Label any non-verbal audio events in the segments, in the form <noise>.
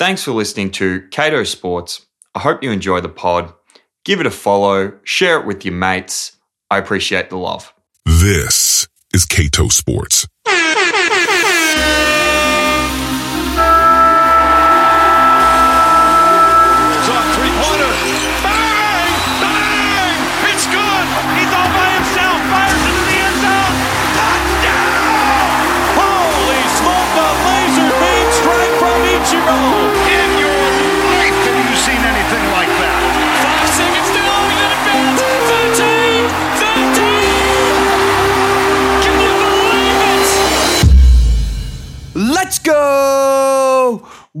Thanks for listening to Cato Sports. I hope you enjoy the pod. Give it a follow, share it with your mates. I appreciate the love. This is Cato Sports.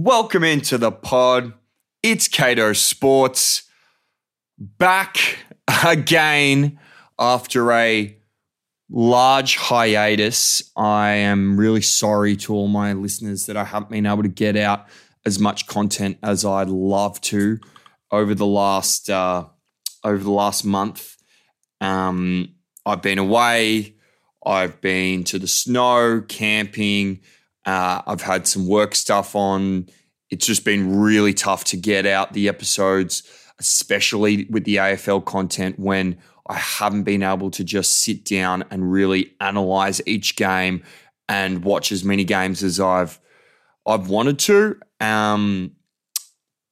Welcome into the pod. It's Cato Sports back again after a large hiatus. I am really sorry to all my listeners that I haven't been able to get out as much content as I'd love to over the last uh, over the last month. Um, I've been away. I've been to the snow, camping. Uh, I've had some work stuff on. It's just been really tough to get out the episodes, especially with the AFL content when I haven't been able to just sit down and really analyze each game and watch as many games as I've I've wanted to. Um,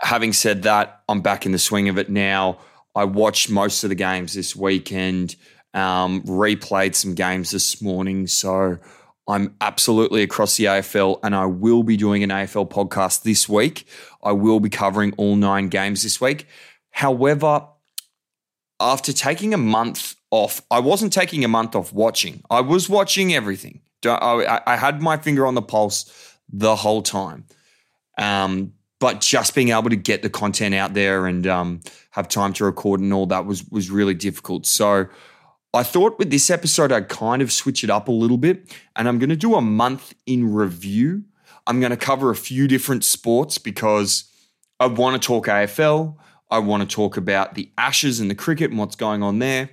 having said that, I'm back in the swing of it now. I watched most of the games this weekend, um, replayed some games this morning. So I'm absolutely across the AFL, and I will be doing an AFL podcast this week. I will be covering all nine games this week. However, after taking a month off, I wasn't taking a month off watching. I was watching everything. I, had my finger on the pulse the whole time. Um, but just being able to get the content out there and um, have time to record and all that was was really difficult. So I thought with this episode I'd kind of switch it up a little bit, and I'm going to do a month in review. I'm going to cover a few different sports because I want to talk AFL. I want to talk about the Ashes and the cricket and what's going on there.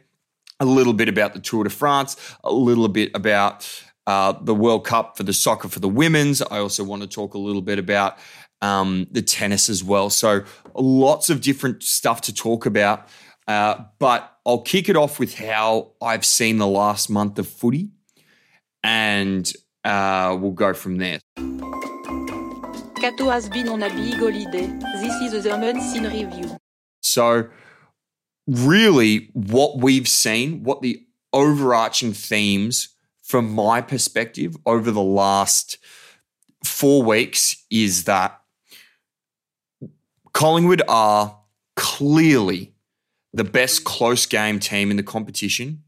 A little bit about the Tour de France. A little bit about uh, the World Cup for the soccer for the women's. I also want to talk a little bit about um, the tennis as well. So lots of different stuff to talk about. Uh, but I'll kick it off with how I've seen the last month of footy, and uh, we'll go from there. Cato has been on a big holiday. This is the month in review. So, really, what we've seen, what the overarching themes from my perspective over the last four weeks is that Collingwood are clearly the best close game team in the competition.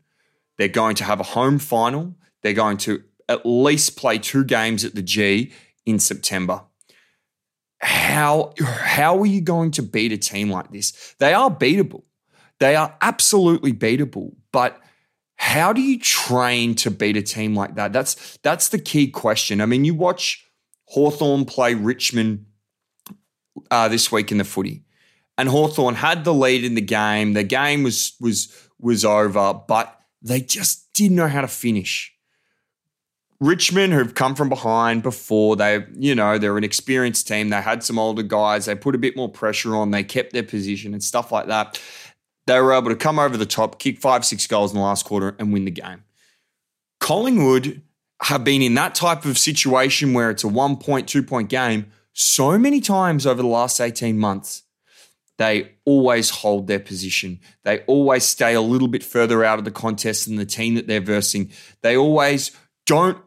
They're going to have a home final. They're going to at least play two games at the G in September. How, how are you going to beat a team like this? They are beatable. They are absolutely beatable. But how do you train to beat a team like that? That's that's the key question. I mean, you watch Hawthorn play Richmond uh, this week in the footy. And Hawthorn had the lead in the game. The game was was was over, but they just didn't know how to finish. Richmond, who've come from behind before, they, you know, they're an experienced team. They had some older guys. They put a bit more pressure on. They kept their position and stuff like that. They were able to come over the top, kick five, six goals in the last quarter, and win the game. Collingwood have been in that type of situation where it's a one point, two point game so many times over the last 18 months. They always hold their position. They always stay a little bit further out of the contest than the team that they're versing. They always don't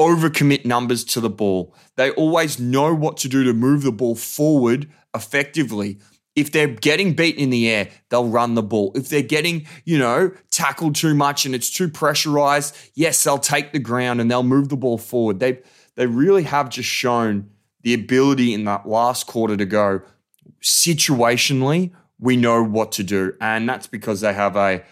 overcommit numbers to the ball. They always know what to do to move the ball forward effectively. If they're getting beaten in the air, they'll run the ball. If they're getting, you know, tackled too much and it's too pressurized, yes, they'll take the ground and they'll move the ball forward. They they really have just shown the ability in that last quarter to go situationally, we know what to do. And that's because they have a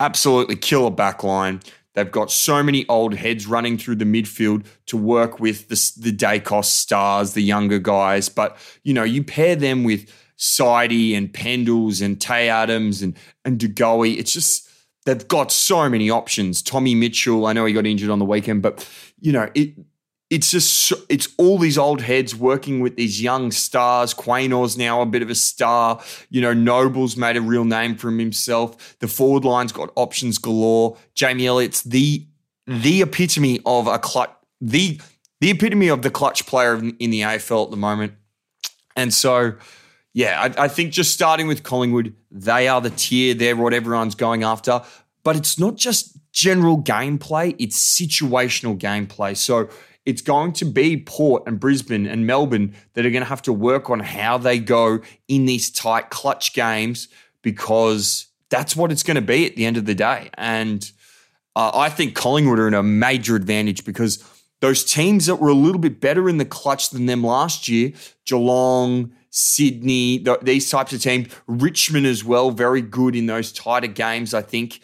absolutely killer back line. They've got so many old heads running through the midfield to work with the, the Daicos stars, the younger guys. But, you know, you pair them with Sidey and Pendles and Tay Adams and, and De Goey. It's just, they've got so many options. Tommy Mitchell, I know he got injured on the weekend, but, you know, it, it's just it's all these old heads working with these young stars. Quaynor's now a bit of a star. You know, Noble's made a real name for himself. The forward line's got options galore. Jamie Elliott's the the epitome of a clutch the the epitome of the clutch player in in the AFL at the moment. And so, yeah, I, I think just starting with Collingwood, they are the tier. They're what everyone's going after. But it's not just general gameplay, it's situational gameplay. So it's going to be Port and Brisbane and Melbourne that are going to have to work on how they go in these tight clutch games because that's what it's going to be at the end of the day. And uh, I think Collingwood are in a major advantage because those teams that were a little bit better in the clutch than them last year, Geelong, Sydney, th- these types of teams, Richmond as well, very good in those tighter games, I think.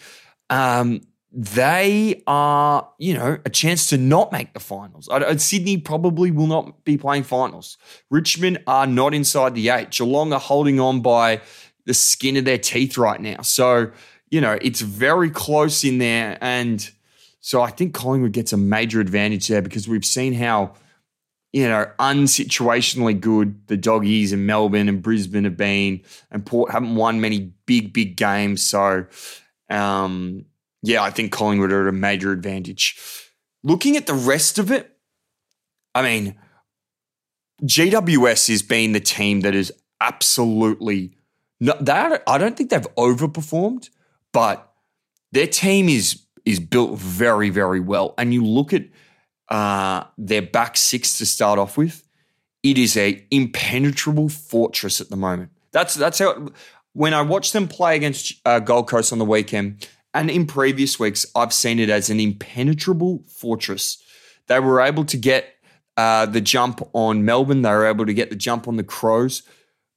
Um, they are, you know, a chance to not make the finals. I, Sydney probably will not be playing finals. Richmond are not inside the eight. Geelong are holding on by the skin of their teeth right now. So, you know, it's very close in there. And so I think Collingwood gets a major advantage there because we've seen how, you know, unsituationally good the doggies in Melbourne and Brisbane have been, and Port haven't won many big, big games. So, um, yeah, I think Collingwood are at a major advantage. Looking at the rest of it, I mean, GWS has been the team that is absolutely not that I don't think they've overperformed, but their team is is built very, very well. And you look at uh, their back six to start off with, it is a impenetrable fortress at the moment. That's that's how. When I watched them play against uh, Gold Coast on the weekend, and in previous weeks, I've seen it as an impenetrable fortress. They were able to get uh, the jump on Melbourne. They were able to get the jump on the Crows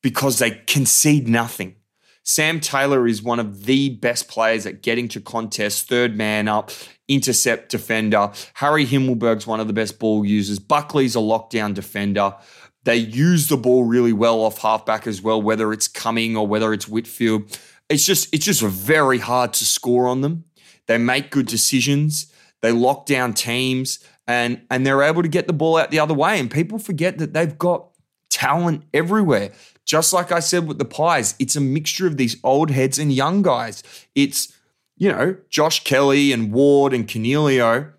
because they concede nothing. Sam Taylor is one of the best players at getting to contests, third man up, intercept defender. Harry Himmelberg's one of the best ball users. Buckley's a lockdown defender. They use the ball really well off halfback as well, whether it's Cumming or whether it's Whitfield. It's just it's just very hard to score on them. They make good decisions. They lock down teams and and they're able to get the ball out the other way. And people forget that they've got talent everywhere. Just like I said with the Pies, it's a mixture of these old heads and young guys. It's, you know, Josh Kelly and Ward and Coniglio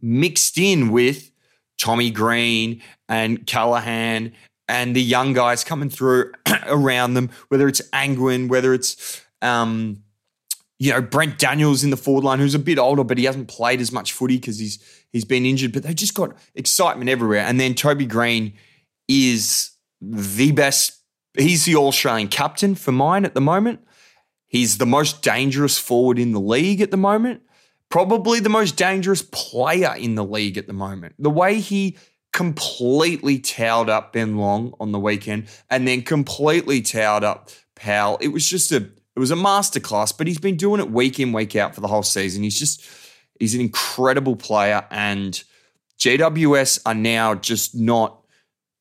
mixed in with Tommy Green and Callaghan and the young guys coming through <clears throat> around them, whether it's Angwin, whether it's um, you know, Brent Daniels in the forward line, who's a bit older, but he hasn't played as much footy because he's he's been injured. But they've just got excitement everywhere. And then Toby Greene is the best. He's the Australian captain for mine at the moment. He's the most dangerous forward in the league at the moment. Probably the most dangerous player in the league at the moment. The way he completely towed up Ben Long on the weekend and then completely towed up Powell. It was just a it was a masterclass, but he's been doing it week in, week out for the whole season. He's just he's an incredible player, and GWS are now just not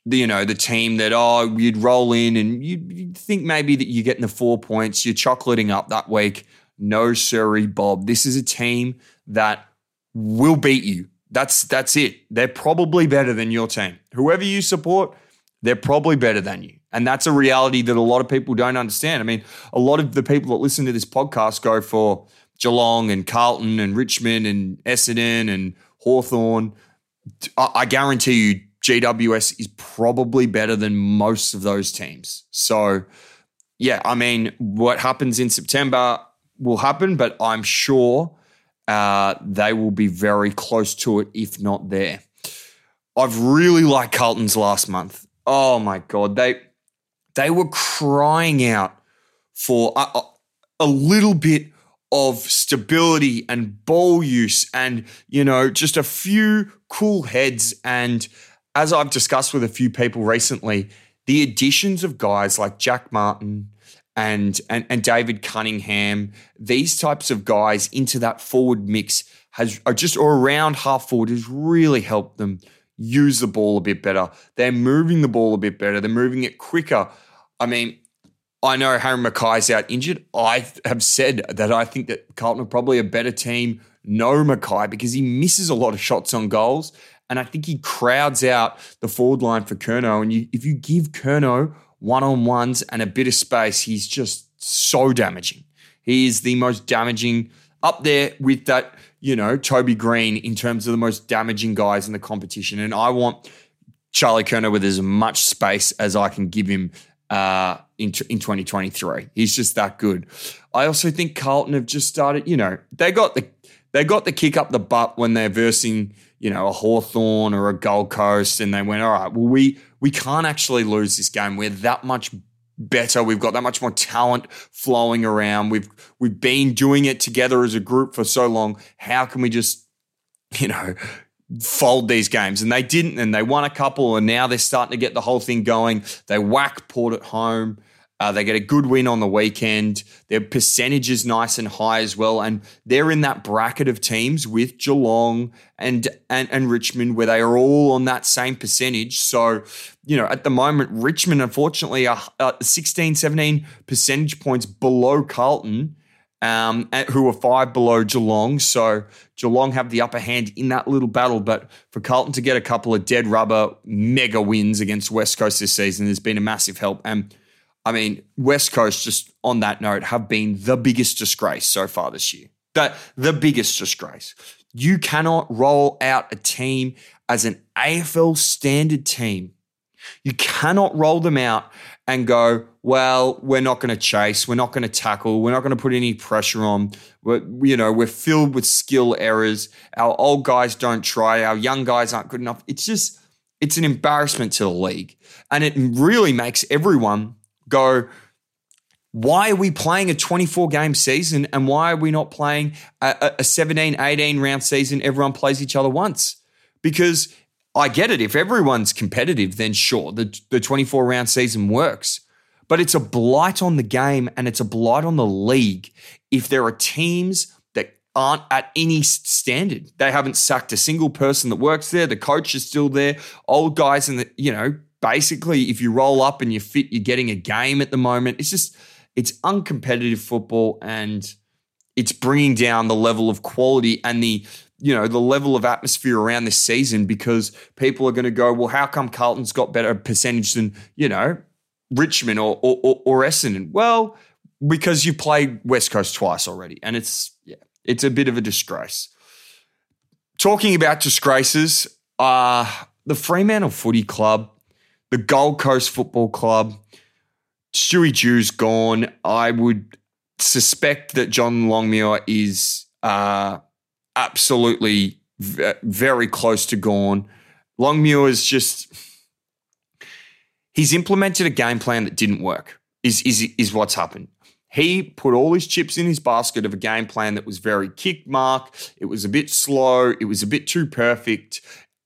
you know the team that oh you'd roll in and you'd, you'd think maybe that you're getting the four points, you're chocolating up that week. No, sorry, Bob. This is a team that will beat you. That's that's it. They're probably better than your team. Whoever you support, they're probably better than you. And that's a reality that a lot of people don't understand. I mean, a lot of the people that listen to this podcast go for Geelong and Carlton and Richmond and Essendon and Hawthorn. I, I guarantee you, GWS is probably better than most of those teams. So, yeah, I mean, what happens in September will happen, but I'm sure uh, they will be very close to it, if not there. I've really liked Carlton's last month. Oh my god, they they were crying out for a, a, a little bit of stability and ball use, and you know, just a few cool heads. And as I've discussed with a few people recently, the additions of guys like Jack Martin and, and and David Cunningham, these types of guys into that forward mix has are just or around half forward has really helped them use the ball a bit better. They're moving the ball a bit better. They're moving it quicker. I mean, I know Harry McKay's out injured. I have said that I think that Carlton are probably a better team, no McKay, because he misses a lot of shots on goals And I think he crowds out the forward line for Curnow. And you, if you give Curnow one on ones and a bit of space, he's just so damaging. He is the most damaging up there with that, you know, Toby Greene in terms of the most damaging guys in the competition. And I want Charlie Curnow with as much space as I can give him uh, in, in 2023. He's just that good. I also think Carlton have just started, you know, they got the they got the kick up the butt when they're versing, you know, a Hawthorn or a Gold Coast, and they went, all right, well, we we can't actually lose this game. We're that much better. We've got that much more talent flowing around. We've we've been doing it together as a group for so long. How can we just, you know, fold these games? And they didn't, and they won a couple, and now they're starting to get the whole thing going. They whack Port at home. Uh, they get a good win on the weekend. Their percentage is nice and high as well, and they're in that bracket of teams with Geelong and and, and Richmond, where they are all on that same percentage. So, you know, at the moment, Richmond unfortunately are uh, 16, 17 percentage points below Carlton. Um, who are five below Geelong. So Geelong have the upper hand in that little battle. But for Carlton to get a couple of dead rubber mega wins against West Coast this season has been a massive help. And I mean, West Coast, just on that note, have been the biggest disgrace so far this year. The, the biggest disgrace. You cannot roll out a team as an AFL standard team. You cannot roll them out and go, well, we're not going to chase, we're not going to tackle, we're not going to put any pressure on. We're, you know, we're filled with skill errors. Our old guys don't try, our young guys aren't good enough. It's just, it's an embarrassment to the league. And it really makes everyone go, why are we playing a 24 game season and why are we not playing a, a 17, 18 round season? Everyone plays each other once. Because I get it. If everyone's competitive, then sure, the, the 24 round season works. But it's a blight on the game and it's a blight on the league if there are teams that aren't at any standard. They haven't sacked a single person that works there. The coach is still there. Old guys and the, you know, basically, if you roll up and you're fit, you're getting a game at the moment. It's just, it's uncompetitive football and it's bringing down the level of quality and the, you know, the level of atmosphere around this season because people are going to go, well, how come Carlton's got better percentage than, you know, Richmond or, or, or, or Essendon? Well, because you played West Coast twice already. And it's, yeah, it's a bit of a disgrace. Talking about disgraces, uh, the Fremantle Footy Club the Gold Coast Football Club, Stewie Dew's gone. I would suspect that John Longmuir is uh, absolutely v- very close to gone. Longmuir is just he's implemented a game plan that didn't work. Is is is what's happened. He put all his chips in his basket of a game plan that was very kick mark. It was a bit slow. It was a bit too perfect.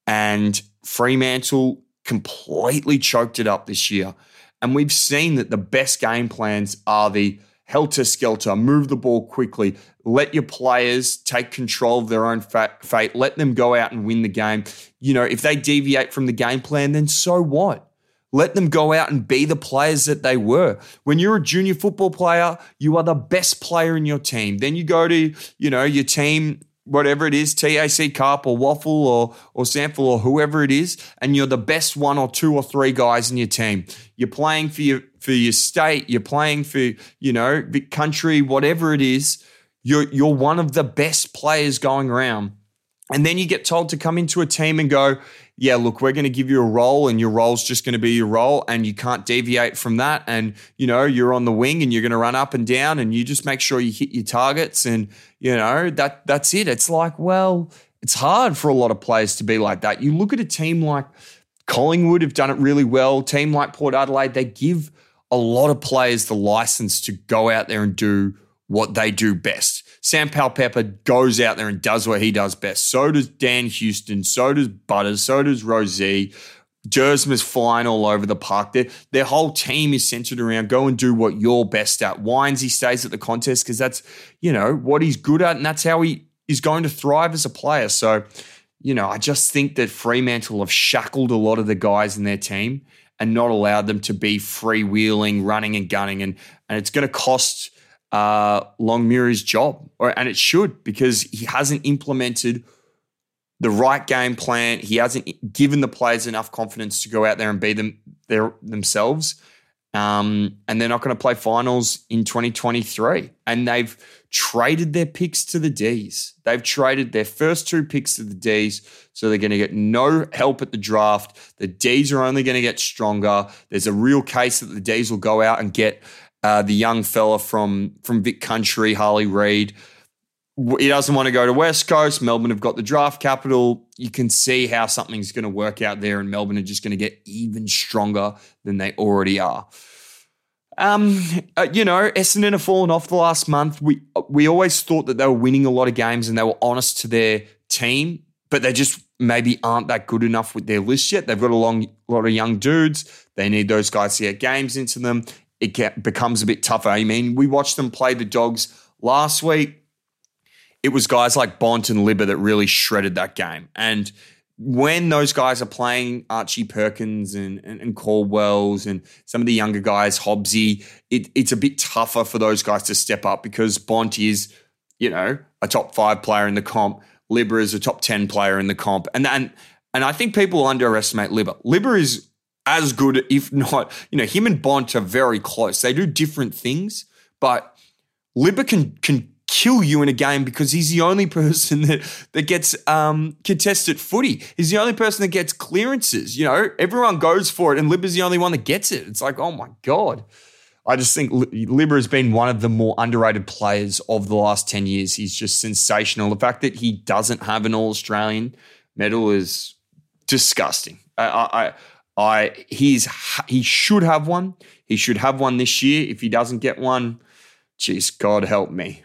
And Fremantle completely choked it up this year. And we've seen that the best game plans are the helter skelter, move the ball quickly, let your players take control of their own fate, let them go out and win the game. You know, if they deviate from the game plan, then so what? Let them go out and be the players that they were. When you're a junior football player, you are the best player in your team. Then you go to, you know, your team whatever it is, TAC Cup or WAFL or or SANFL or whoever it is, and you're the best one or two or three guys in your team. You're playing for your for your state, you're playing for, you know, the country, whatever it is, you're you're one of the best players going around. And then you get told to come into a team and go, yeah, look, we're going to give you a role and your role's just going to be your role and you can't deviate from that. And, you know, you're on the wing and you're going to run up and down and you just make sure you hit your targets and, you know, that that's it. It's like, well, it's hard for a lot of players to be like that. You look at a team like Collingwood have done it really well. Team like Port Adelaide, they give a lot of players the license to go out there and do what they do best. Sam Powell-Pepper goes out there and does what he does best. So does Dan Houston. So does Butters. So does Rozee. Duursma's flying all over the park. Their, their whole team is centered around go and do what you're best at. Wines, he stays at the contest because that's, you know, what he's good at and that's how he is going to thrive as a player. So, you know, I just think that Fremantle have shackled a lot of the guys in their team and not allowed them to be freewheeling, running and gunning. And, and it's going to cost uh, job, or, and it should because he hasn't implemented the right game plan. He hasn't given the players enough confidence to go out there and be them their, themselves. Um, and they're not going to play finals in 2023. And they've traded their picks to the D's. They've traded their first two picks to the D's. So they're going to get no help at the draft. The D's are only going to get stronger. There's a real case that the D's will go out and get uh, the young fella from, from Vic Country, Harley Reid. He doesn't want to go to West Coast. Melbourne have got the draft capital. You can see how something's going to work out there, and Melbourne are just going to get even stronger than they already are. Um, uh, you know, Essendon have fallen off the last month. We we always thought that they were winning a lot of games and they were honest to their team, but they just maybe aren't that good enough with their list yet. They've got a long lot of young dudes. They need those guys to get games into them. It get, becomes a bit tougher. I mean, we watched them play the Dogs last week. It was guys like Bont and Libba that really shredded that game, and when those guys are playing Archie Perkins and, and, and Caldwell's and some of the younger guys, Hobbsy, it, it's a bit tougher for those guys to step up because Bont is, you know, a top five player in the comp. Libba is a top 10 player in the comp. And, and, and I think people underestimate Libba. Libba is as good, if not, you know, him and Bont are very close. They do different things, but Libba can, can kill you in a game because he's the only <laughs> person that that gets um, contested footy. He's the only person that gets clearances. You know, everyone goes for it, and Libba's the only one that gets it. It's like, oh my god. I just think Libba has been one of the more underrated players of the last 10 years. He's just sensational. The fact that he doesn't have an All Australian medal is disgusting. I, I, I, he's, he should have one. He should have one this year. If he doesn't get one, geez, God help me.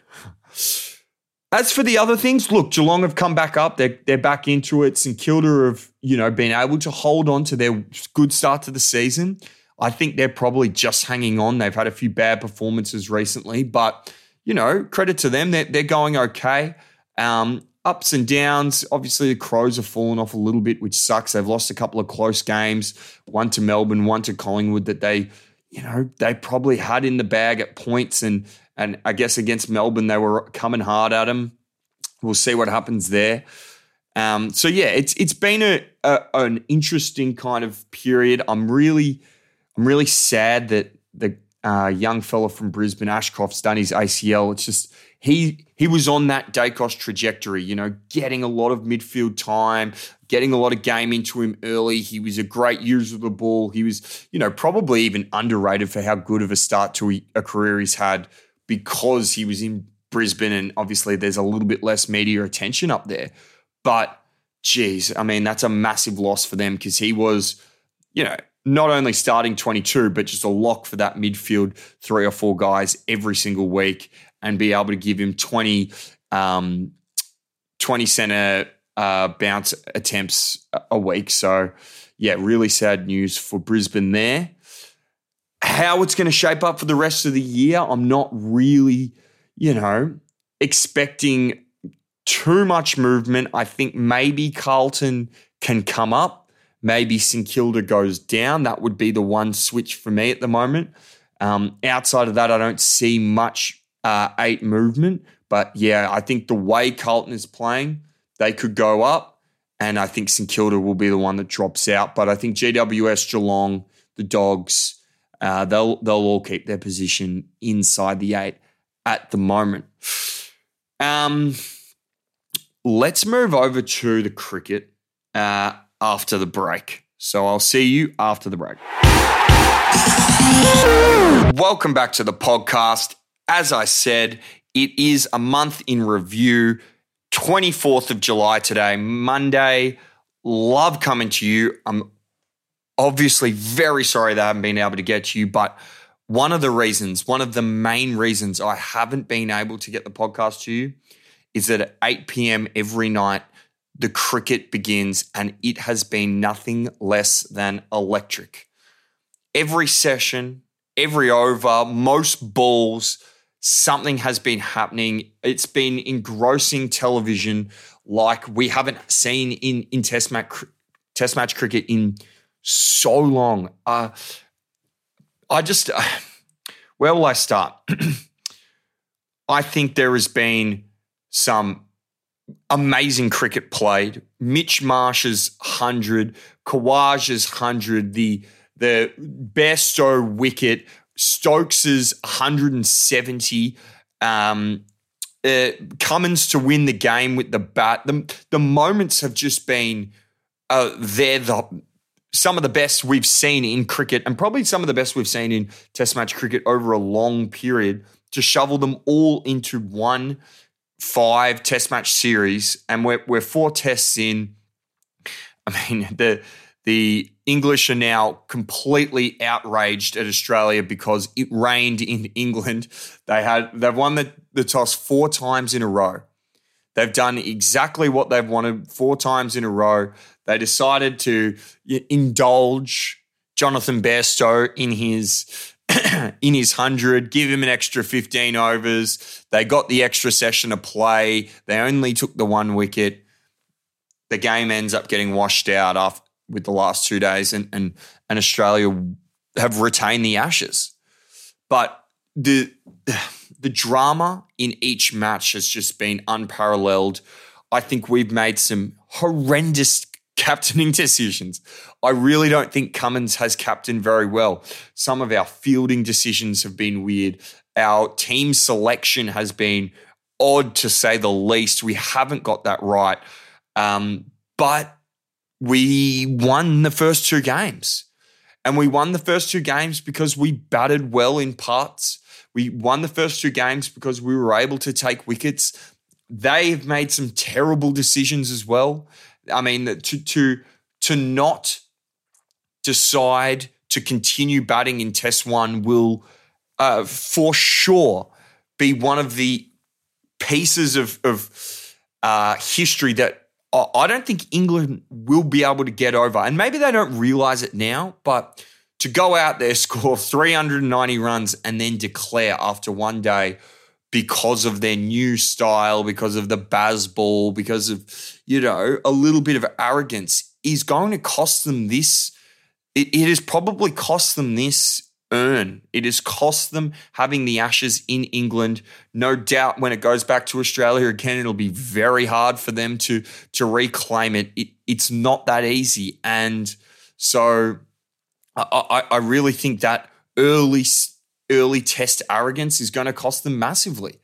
As for the other things, look, Geelong have come back up. They're, they're back into it. St Kilda have, you know, been able to hold on to their good start to the season. I think they're probably just hanging on. They've had a few bad performances recently, but, you know, credit to them. They're, they're going okay. Um, ups and downs. Obviously, the Crows have fallen off a little bit, which sucks. They've lost a couple of close games, one to Melbourne, one to Collingwood, that they, you know, they probably had in the bag at points and and I guess against Melbourne, they were coming hard at him. We'll see what happens there. Um, so yeah, it's it's been a, a, an interesting kind of period. I'm really I'm really sad that the uh, young fella from Brisbane, Ashcroft's done his ACL. It's just he he was on that Daicos trajectory, you know, getting a lot of midfield time, getting a lot of game into him early. He was a great user of the ball. He was, you know, probably even underrated for how good of a start to a career he's had because he was in Brisbane and obviously there's a little bit less media attention up there. But geez, I mean, that's a massive loss for them because he was, you know, not only starting 22, but just a lock for that midfield three or four guys every single week and be able to give him 20, um, 20 center uh, bounce attempts a week. So, yeah, really sad news for Brisbane there how it's going to shape up for the rest of the year, I'm not really, you know, expecting too much movement. I think maybe Carlton can come up. Maybe St Kilda goes down. That would be the one switch for me at the moment. Um, outside of that, I don't see much uh, eight movement. But yeah, I think the way Carlton is playing, they could go up. And I think St Kilda will be the one that drops out. But I think GWS, Geelong, the Dogs, uh, they'll they'll all keep their position inside the eight at the moment. Um, let's move over to the cricket uh, after the break. So I'll see you after the break. Welcome back to the podcast. As I said, it is a month in review. 24th of July today, Monday. Love coming to you. I'm obviously very sorry they haven't been able to get to you, but one of the reasons, one of the main reasons I haven't been able to get the podcast to you is that at 8 p.m. every night, the cricket begins and it has been nothing less than electric. Every session, every over, most balls, something has been happening. It's been engrossing television like we haven't seen in, in test match, test match cricket in so long. Uh, I just, uh, <sighs> where will I start? <clears throat> I think there has been some amazing cricket played. Mitch Marsh's 100, Khawaja's 100, the, the Bairstow wicket, Stokes's 170. Um, uh, Cummins to win the game with the bat. The, the moments have just been uh, they're the some of the best we've seen in cricket, and probably some of the best we've seen in Test match cricket over a long period. To shovel them all into one five Test match series, and we're we're four tests in. I mean <laughs> the the English are now completely outraged at Australia because it rained in England. They had they've won the, the toss four times in a row. They've done exactly what they've wanted four times in a row. They decided to indulge Jonathan Bairstow in his <clears throat> in his 100, give him an extra 15 overs. They got the extra session of play. They only took the one wicket. The game ends up getting washed out after, with the last two days, and, and, and Australia have retained the Ashes. But the the drama in each match has just been unparalleled. I think we've made some horrendous captaining <laughs> decisions. I really don't think Cummins has captained very well. Some of our fielding decisions have been weird. Our team selection has been odd to say the least. We haven't got that right. Um, but we won the first two games. And we won the first two games because we batted well in parts. We won the first two games because we were able to take wickets. They've made some terrible decisions as well. I mean, to to to not decide to continue batting in Test One will, uh, for sure, be one of the pieces of of uh, history that I don't think England will be able to get over. And maybe they don't realize it now, but to go out there, <laughs> score 390 runs, and then declare after one day because of their new style, because of the Bazball, because of, you know, a little bit of arrogance is going to cost them this. It, it has probably cost them this urn. It has cost them having the Ashes in England. No doubt when it goes back to Australia again, it'll be very hard for them to, to reclaim it. it it's not that easy. And so I, I, really think that early early test arrogance is going to cost them massively.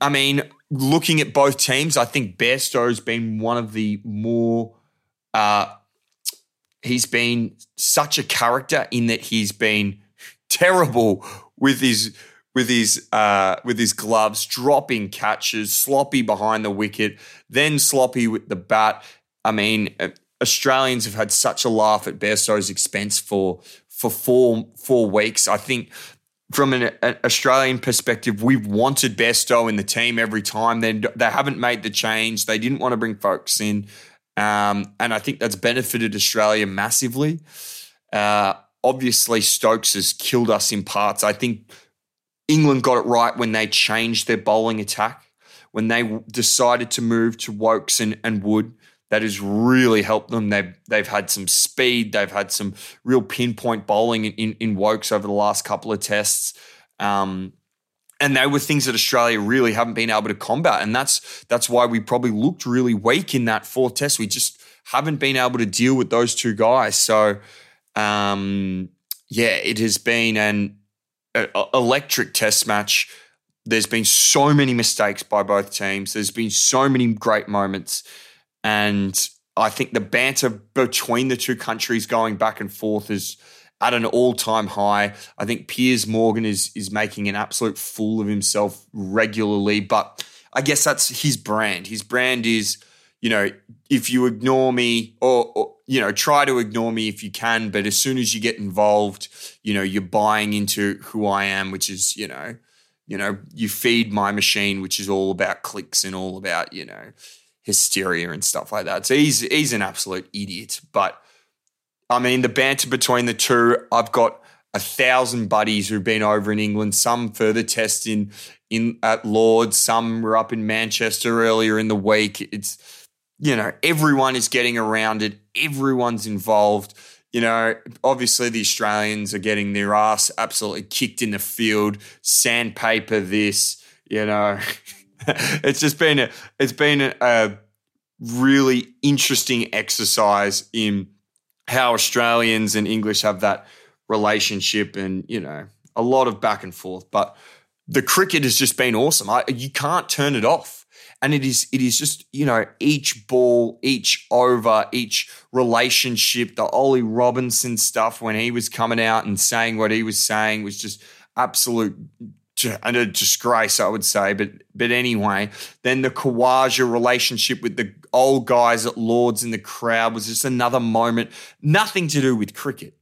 I mean, looking at both teams, I think Bairstow's been one of the more. Uh, he's been such a character in that he's been terrible with his with his uh, with his gloves, dropping catches, sloppy behind the wicket, then sloppy with the bat. I mean, uh, Australians have had such a laugh at Bairstow's expense for for four four weeks. I think from an, an, Australian perspective, we've wanted Bairstow in the team every time. They they haven't made the change. They didn't want to bring Foakes in, um, and I think that's benefited Australia massively. Uh, obviously, Stokes has killed us in parts. I think England got it right when they changed their bowling attack when they decided to move to Woakes and, and Wood that has really helped them. They've they've had some speed. They've had some real pinpoint bowling in, in, in Woakes over the last couple of tests. Um, and they were things that Australia really haven't been able to combat. And that's that's why we probably looked really weak in that fourth test. We just haven't been able to deal with those two guys. So um, yeah, it has been an electric test match. There's been so many mistakes by both teams. There's been so many great moments. And I think the banter between the two countries going back and forth is at an all-time high. I think Piers Morgan is is making an absolute fool of himself regularly, but I guess that's his brand. His brand is, you know, if you ignore me or, or you know, try to ignore me if you can, but as soon as you get involved, you know, you're buying into who I am, which is, you know, you know, you feed my machine, which is all about clicks and all about, you know, hysteria and stuff like that. So he's he's an absolute idiot. But I mean, the banter between the two, I've got a thousand buddies who've been over in England, some further testing in at Lords, some were up in Manchester earlier in the week. It's you know, everyone is getting around it, everyone's involved. You know, obviously the Australians are getting their ass absolutely kicked in the field, sandpaper this, you know. <laughs> <laughs> it's just been a, it's been a, a really interesting exercise in how Australians and English have that relationship, and you know, a lot of back and forth. But the cricket has just been awesome. I, you can't turn it off. And it is, it is just, you know, each ball, each over, each relationship, the Ollie Robinson stuff when he was coming out and saying what he was saying was just absolute and a disgrace, I would say. But but anyway, then the Khawaja relationship with the old guys at Lords in the crowd was just another moment. Nothing to do with cricket.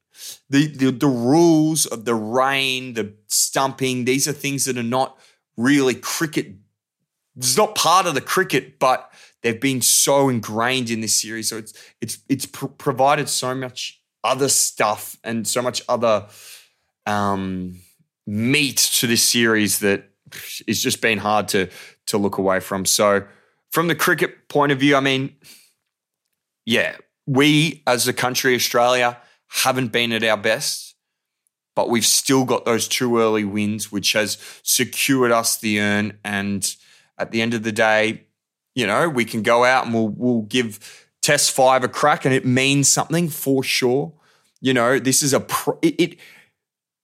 The, the the rules of the rain, the stumping, these are things that are not really cricket. It's not part of the cricket, but they've been so ingrained in this series. So it's it's it's pr- provided so much other stuff and so much other um, meat to this series that it's just been hard to to look away from. So from the cricket point of view, I mean, yeah, we as a country, Australia, haven't been at our best, but we've still got those two early wins, which has secured us the urn. And at the end of the day, you know, we can go out and we'll we'll give Test Five a crack, and it means something for sure. You know, this is a pro- it, it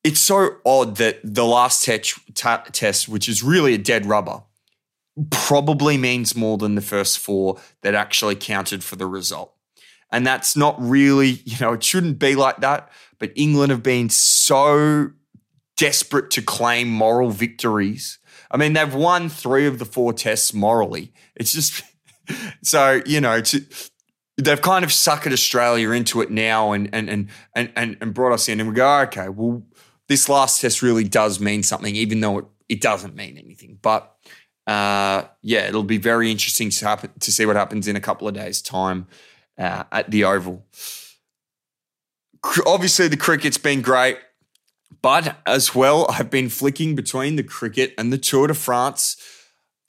it's so odd that the last te- test, which is really a dead rubber, probably means more than the first four that actually counted for the result. And that's not really, you know, it shouldn't be like that. But England have been so desperate to claim moral victories. I mean, they've won three of the four tests morally. It's just <laughs> so, you know, to, they've kind of suckered Australia into it now and and and and and brought us in and we go, okay, well, this last test really does mean something, even though it, it doesn't mean anything. But uh, yeah, it'll be very interesting to happen to see what happens in a couple of days' time uh, at the Oval. Obviously, the cricket's been great, but as well, I've been flicking between the cricket and the Tour de France.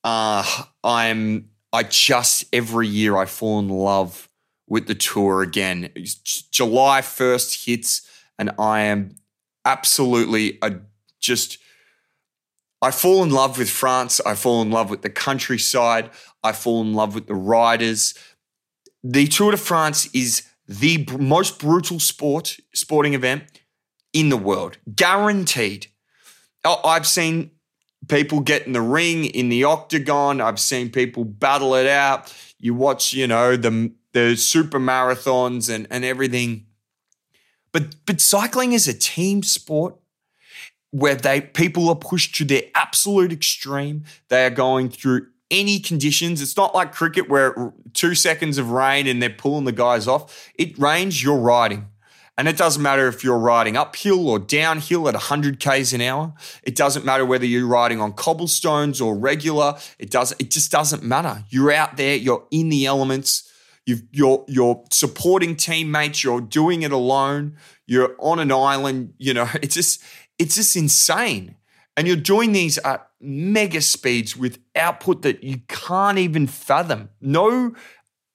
Uh, I'm I just every year I fall in love with the tour again. July first hits, and I am absolutely a just I fall in love with France. I fall in love with the countryside. I fall in love with the riders. The Tour de France is the most brutal sport sporting event in the world, guaranteed. Oh, I've seen people get in the ring in the octagon. I've seen people battle it out. You watch, you know, the the super marathons and and everything. But but cycling is a team sport where they people are pushed to their absolute extreme. They are going through any conditions. It's not like cricket where two seconds of rain and they're pulling the guys off. It rains, you're riding. And it doesn't matter if you're riding uphill or downhill at 100 k's an hour. It doesn't matter whether you're riding on cobblestones or regular. It does. It just doesn't matter. You're out there. You're in the elements. You you're you're supporting teammates. You're doing it alone. You're on an island. You know, <laughs> it's just it's just insane. And you're doing these at mega speeds with output that you can't even fathom. No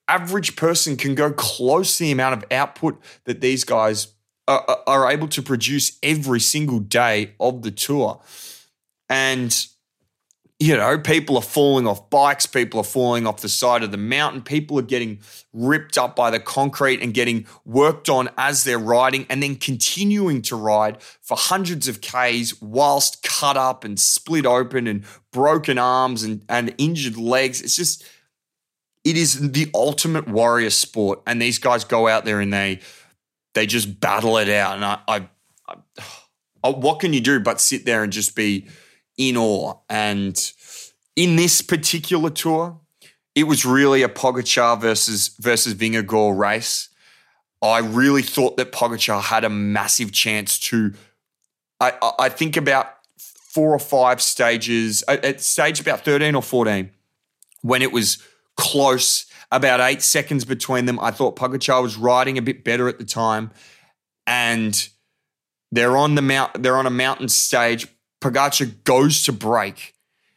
average person can go close to the amount of output that these guys are, are able to produce every single day of the tour. And you know, people are falling off bikes, people are falling off the side of the mountain, people are getting ripped up by the concrete and getting worked on as they're riding, and then continuing to ride for hundreds of Ks whilst cut up and split open and broken arms and, and injured legs. It's just, it is the ultimate warrior sport. And these guys go out there and they, they just battle it out. And I, I, I what can you do but sit there and just be, in awe. And in this particular tour, it was really a Pogacar versus versus Vingegaard race. I really thought that Pogacar had a massive chance to. I, I think about four or five stages uh, at stage about thirteen or fourteen, when it was close, about eight seconds between them. I thought Pogacar was riding a bit better at the time, and they're on the mount. They're on a mountain stage. Pogacar goes to break.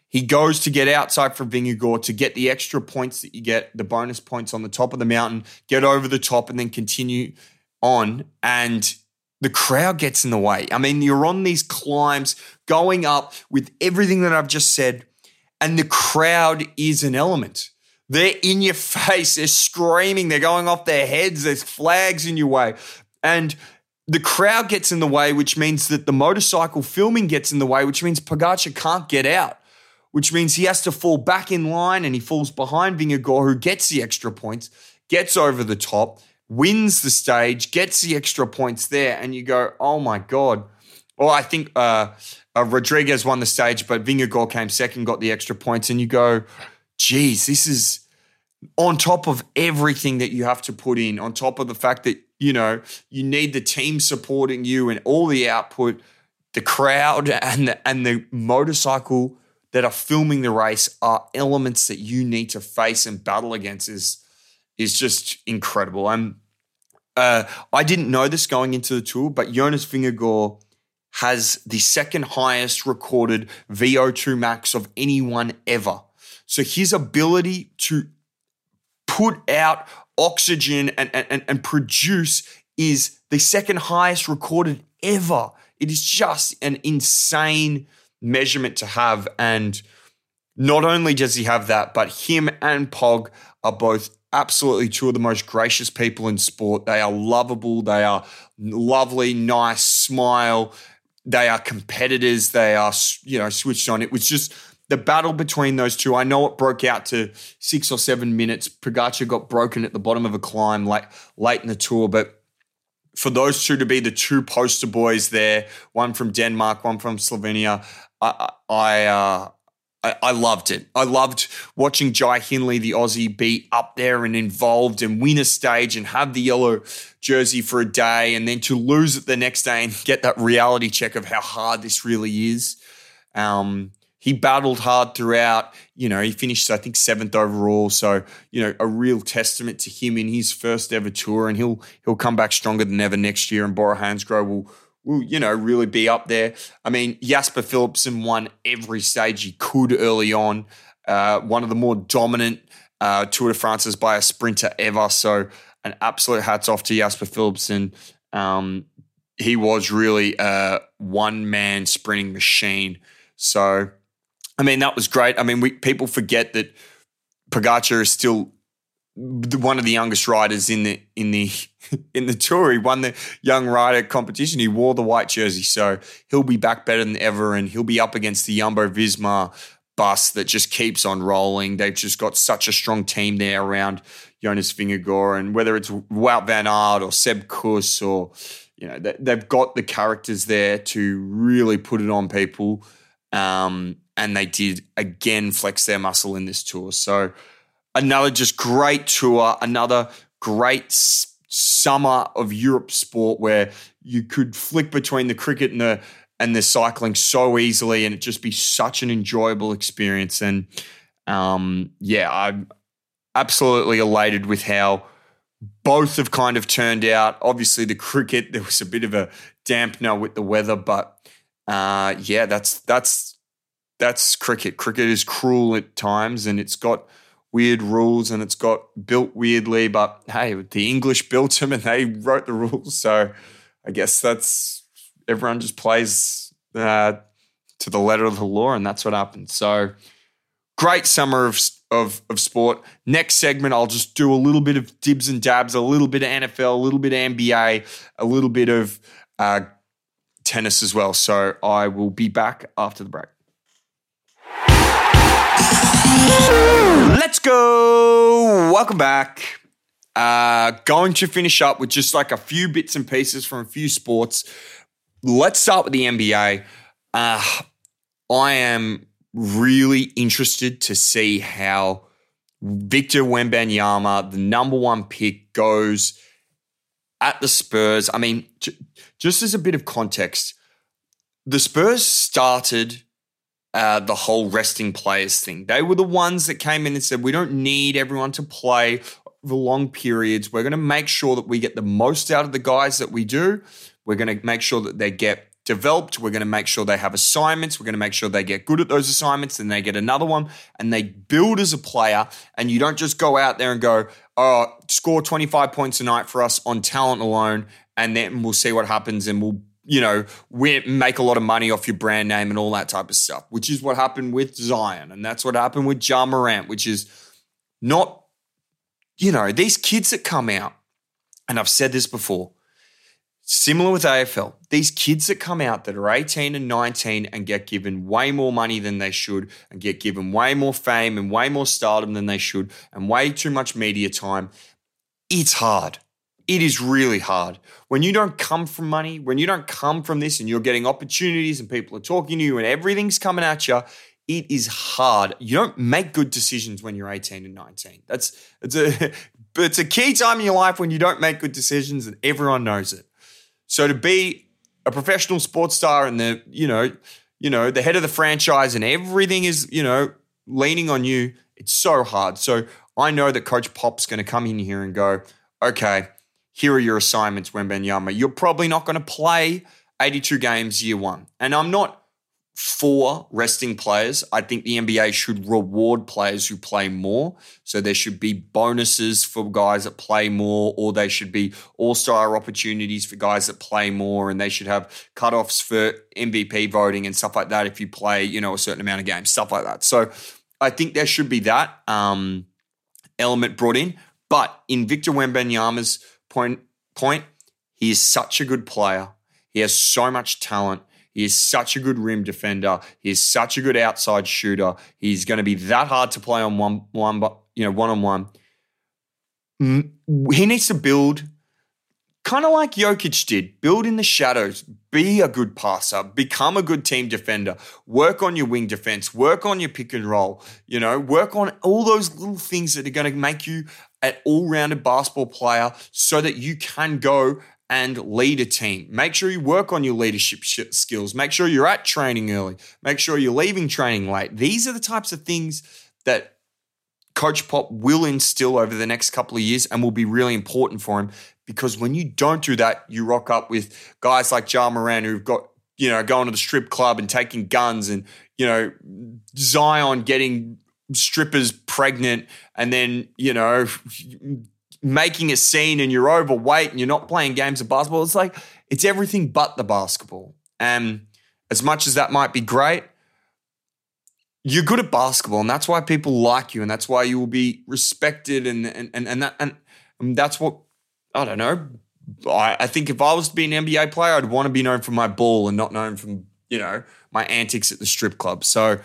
He goes to get outside for Vingegaard to get the extra points that you get, the bonus points on the top of the mountain, get over the top, and then continue on. And the crowd gets in the way. I mean, you're on these climbs going up with everything that I've just said, and the crowd is an element. They're in your <laughs> face, they're screaming, they're going off their heads, there's flags in your way. And the crowd gets in the way, which means that the motorcycle filming gets in the way, which means Pogacar can't get out, which means he has to fall back in line and he falls behind Vingegaard, who gets the extra points, gets over the top, wins the stage, gets the extra points there, and you go, oh my God. Well, I think uh, uh, Rodriguez won the stage, but Vingegaard came second, got the extra points, and you go, geez, this is on top of everything that you have to put in, on top of the fact that, you know, you need the team supporting you and all the output, the crowd and the, and the motorcycle that are filming the race are elements that you need to face and battle against is is just incredible. I'm uh, I didn't know this going into the tour, but Jonas Vingegaard has the second highest recorded VO2 max of anyone ever. So his ability to put out oxygen and, and, and produce is the second highest recorded ever. It is just an insane measurement to have. And not only does he have that, but him and Pog are both absolutely two of the most gracious people in sport. They are lovable, they are lovely, nice, smile. They are competitors. They are, you know, switched on. It was just the battle between those two, I know it broke out to six or seven minutes. Pogacar got broken at the bottom of a climb late, late in the tour, but for those two to be the two poster boys there, one from Denmark, one from Slovenia, I I, uh, I, I loved it. I loved watching Jai Hindley, the Aussie, be up there and involved and win a stage and have the yellow jersey for a day, and then to lose it the next day and get that reality check of how hard this really is. Um, he battled hard throughout. You know, he finished, I think, seventh overall. So, you know, a real testament to him in his first ever tour. And he'll he'll come back stronger than ever next year. And Bora Hansgrohe will will, you know, really be up there. I mean, Jasper Philipsen won every stage he could early on. Uh, one of the more dominant uh, Tour de France's by a sprinter ever. So, an absolute hats off to Jasper Philipsen. Um, he was really a one man sprinting machine. So, I mean, that was great. I mean, we, people forget that Pogacar is still one of the youngest riders in the in the <laughs> in the tour. He won the young rider competition. He wore the white jersey, so he'll be back better than ever, and he'll be up against the Jumbo Visma bus that just keeps on rolling. They've just got such a strong team there around Jonas Vingegaard, and whether it's Wout van Aert or Sepp Kuss or you know they've got the characters there to really put it on people. Um, and they did again flex their muscle in this tour. So another just great tour, another great summer of Europe sport where you could flick between the cricket and the and the cycling so easily, and it just be such an enjoyable experience. And um, yeah, I'm absolutely elated with how both have kind of turned out. Obviously, the cricket there was a bit of a dampener with the weather, but uh, yeah, that's that's that's cricket. Cricket is cruel at times and it's got weird rules and it's got built weirdly, but hey, the English built them and they wrote the rules. So I guess that's everyone just plays uh, to the letter of the law and that's what happened. So great summer of, of, of sport. Next segment, I'll just do a little bit of dibs and dabs, a little bit of NFL, a little bit of NBA, a little bit of uh, tennis as well. So I will be back after the break. Let's go. Welcome back. Uh, going to finish up with just like a few bits and pieces from a few sports. Let's start with the NBA. Uh, I am really interested to see how Victor Wembanyama, the number one pick, goes at the Spurs. I mean, just as a bit of context, the Spurs started uh, the whole resting players thing. They were the ones that came in and said, we don't need everyone to play for long periods. We're going to make sure that we get the most out of the guys that we do. We're going to make sure that they get developed. We're going to make sure they have assignments. We're going to make sure they get good at those assignments and they get another one and they build as a player. And you don't just go out there and go, oh, score 25 points a night for us on talent alone. And then we'll see what happens and we'll you know, make a lot of money off your brand name and all that type of stuff, which is what happened with Zion. And that's what happened with Ja Morant, which is not, you know, these kids that come out, and I've said this before, similar with AFL, these kids that come out that are 18 and 19 and get given way more money than they should and get given way more fame and way more stardom than they should and way too much media time, it's hard. It is really hard. When you don't come from money, when you don't come from this and you're getting opportunities and people are talking to you and everything's coming at you, it is hard. You don't make good decisions when you're 18 and 19. That's it's a <laughs> it's a key time in your life when you don't make good decisions and everyone knows it. So to be a professional sports star and the, you know, you know, the head of the franchise and everything is, you know, leaning on you, it's so hard. So I know that Coach Pop's going to come in here and go, okay, here are your assignments, Wembanyama. You're probably not going to play 82 games year one. And I'm not for resting players. I think the NBA should reward players who play more. So there should be bonuses for guys that play more, or they should be all star opportunities for guys that play more, and they should have cutoffs for MVP voting and stuff like that if you play, you know, a certain amount of games, stuff like that. So I think there should be that um, element brought in. But in Victor Wembanyama's point, point, he is such a good player. He has so much talent. He is such a good rim defender. He is such a good outside shooter. He's going to be that hard to play on one, one, but you know, one on one. He needs to build, kind of like Jokic did, build in the shadows. Be a good passer. Become a good team defender. Work on your wing defense. Work on your pick and roll. You know, work on all those little things that are going to make you an all-rounded basketball player, so that you can go and lead a team. Make sure you work on your leadership skills. Make sure you're at training early. Make sure you're leaving training late. These are the types of things that Coach Pop will instill over the next couple of years and will be really important for him because when you don't do that, you rock up with guys like Ja Morant who've got, you know, going to the strip club and taking guns and, you know, Zion getting strippers pregnant and then, you know, making a scene and you're overweight and you're not playing games of basketball. It's like it's everything but the basketball. And as much as that might be great, you're good at basketball, and that's why people like you, and that's why you will be respected, and and and and that and, and that's what I don't know. I, I think if I was to be an NBA player, I'd want to be known for my ball and not known from you know my antics at the strip club. So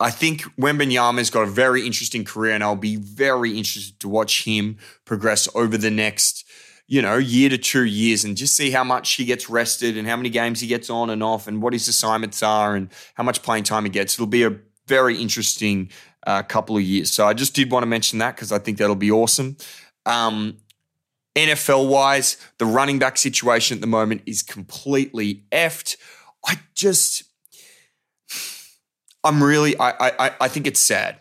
I think Wembanyama's got a very interesting career, and I'll be very interested to watch him progress over the next, you know, year to two years, and just see how much he gets rested, and how many games he gets on and off, and what his assignments are, and how much playing time he gets. It'll be a very interesting uh, couple of years. So I just did want to mention that because I think that'll be awesome. Um, NFL wise, the running back situation at the moment is completely effed. I just I'm really, I, I, I think it's sad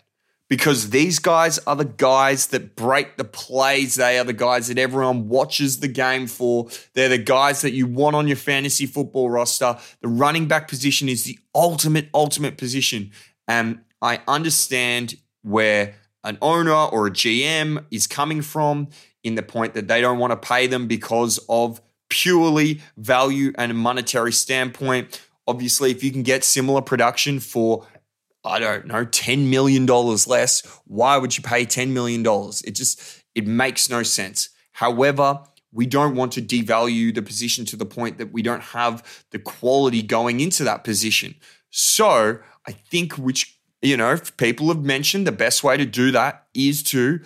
because these guys are the guys that break the plays. They are the guys that everyone watches the game for. They're the guys that you want on your fantasy football roster. The running back position is the ultimate, ultimate position. And I understand where an owner or a GM is coming from in the point that they don't want to pay them because of purely value and a monetary standpoint. Obviously, if you can get similar production for, I don't know, $10 million less, why would you pay $10 million? It just, it makes no sense. However, we don't want to devalue the position to the point that we don't have the quality going into that position. So I think, which, you know, people have mentioned the best way to do that is to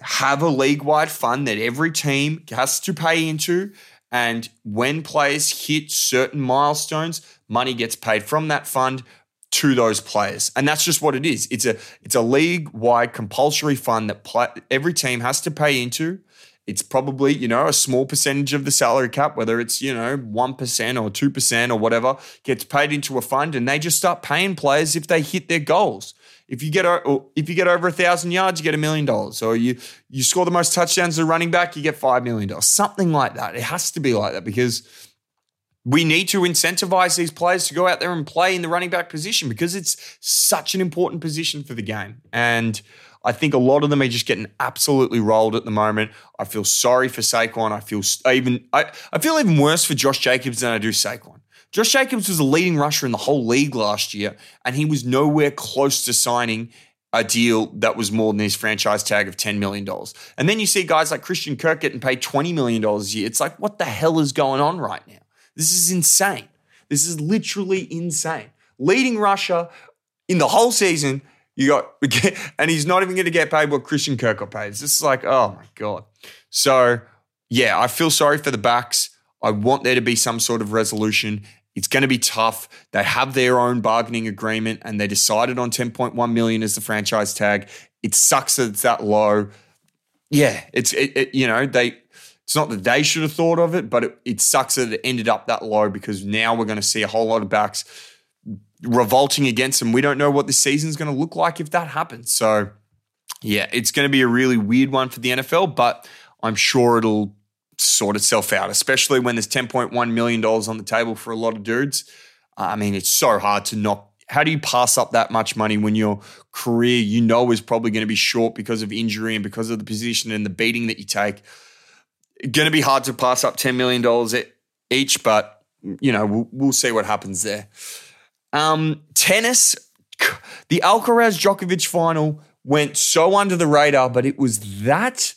have a league wide fund that every team has to pay into and when players hit certain milestones, money gets paid from that fund to those players. And that's just what it is. It's a it's a league-wide compulsory fund that every team has to pay into. It's probably, you know, a small percentage of the salary cap, whether it's, you know, 1% or 2% or whatever, gets paid into a fund and they just start paying players if they hit their goals. If you get if you get over a thousand yards, you get a million dollars. Or you you score the most touchdowns as a running back, you get five million dollars. Something like that. It has to be like that because we need to incentivize these players to go out there and play in the running back position because it's such an important position for the game. And I think a lot of them are just getting absolutely rolled at the moment. I feel sorry for Saquon. I feel even I, I feel even worse for Josh Jacobs than I do Saquon. Josh Jacobs was a leading rusher in the whole league last year, and he was nowhere close to signing a deal that was more than his franchise tag of $10 million. And then you see guys like Christian Kirk getting paid $20 million a year. It's like, what the hell is going on right now? This is insane. This is literally insane. Leading rusher in the whole season, you got, <laughs> and he's not even going to get paid what Christian Kirk got paid. This is like, oh my God. So, yeah, I feel sorry for the backs. I want there to be some sort of resolution. It's going to be tough. They have their own bargaining agreement and they decided on 10.1 million as the franchise tag. It sucks that it's that low. Yeah, it's it, it, you know, they it's not that they should have thought of it, but it, it sucks that it ended up that low because now we're going to see a whole lot of backs revolting against them. We don't know what the season's going to look like if that happens. So, yeah, it's going to be a really weird one for the NFL, but I'm sure it'll sort itself out, especially when there's $10.1 million on the table for a lot of dudes. I mean, it's so hard to knock. How do you pass up that much money when your career you know is probably going to be short because of injury and because of the position and the beating that you take? Going to be hard to pass up $10 million each, but, you know, we'll, we'll see what happens there. Um, tennis, the Alcaraz Djokovic final went so under the radar, but it was that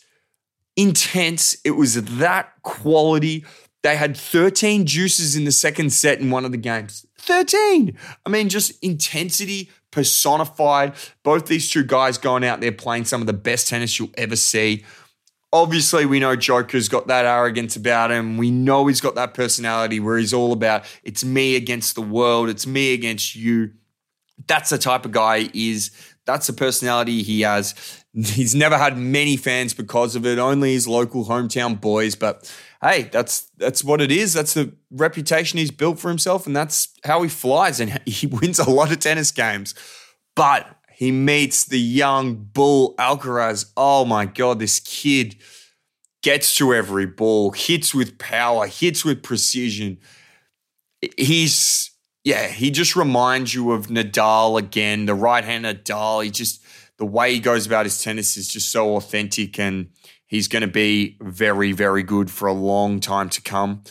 intense. It was that quality. They had 13 juices in the second set in one of the games. 13. I mean, just intensity personified. Both these two guys going out there playing some of the best tennis you'll ever see. Obviously, we know Joker's got that arrogance about him. We know he's got that personality where he's all about it's me against the world, it's me against you. That's the type of guy he is. That's the personality he has. <laughs> He's never had many fans because of it, only his local hometown boys. But hey, that's that's what it is. That's the reputation he's built for himself, and that's how he flies. And <laughs> he wins a lot of tennis games. But he meets the young bull Alcaraz. Oh my God, this kid gets to every ball, hits with power, hits with precision. He's yeah, he just reminds you of Nadal again, the right hand Nadal. He just, the way he goes about his tennis is just so authentic and he's going to be very, very good for a long time to come.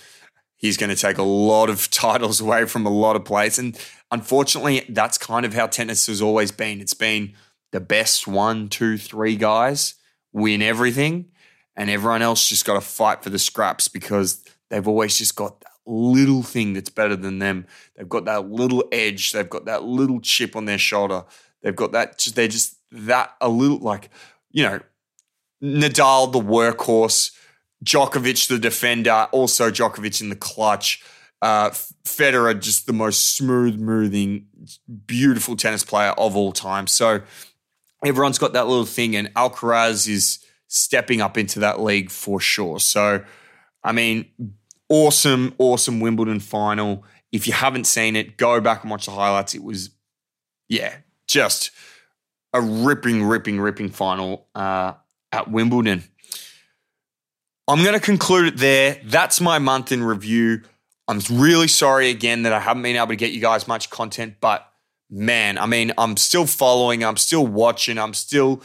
He's going to take a lot of <laughs> titles away from a lot of players. And unfortunately, that's kind of how tennis has always been. It's been the best one, two, three guys win everything, and everyone else just got to fight for the scraps because they've always just got that little thing that's better than them. They've got that little edge. They've got that little chip on their shoulder. They've got that. They're just that a little like you know, Nadal the workhorse, Djokovic the defender, also Djokovic in the clutch. Uh, Federer just the most smooth moving, beautiful tennis player of all time. So everyone's got that little thing, and Alcaraz is stepping up into that league for sure. So, I mean, awesome, awesome Wimbledon final. If you haven't seen it, go back and watch the highlights. It was, yeah, just a ripping, ripping, ripping final uh, at Wimbledon. I'm going to conclude it there. That's my month in review. I'm really sorry again that I haven't been able to get you guys much content, but man, I mean, I'm still following, I'm still watching, I'm still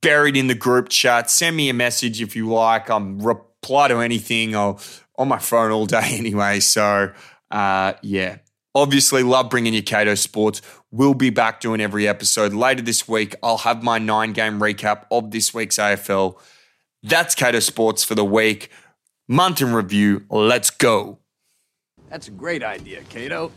buried in the group chat. Send me a message if you like. I'm reply to anything. I'll on my phone all day <laughs> anyway. So, uh, yeah. Obviously, love bringing you Cato Sports. We'll be back doing every episode later this week. I'll have my nine game recap of this week's AFL. That's Cato Sports for the week. Month in review. Let's go. That's a great idea, Cato.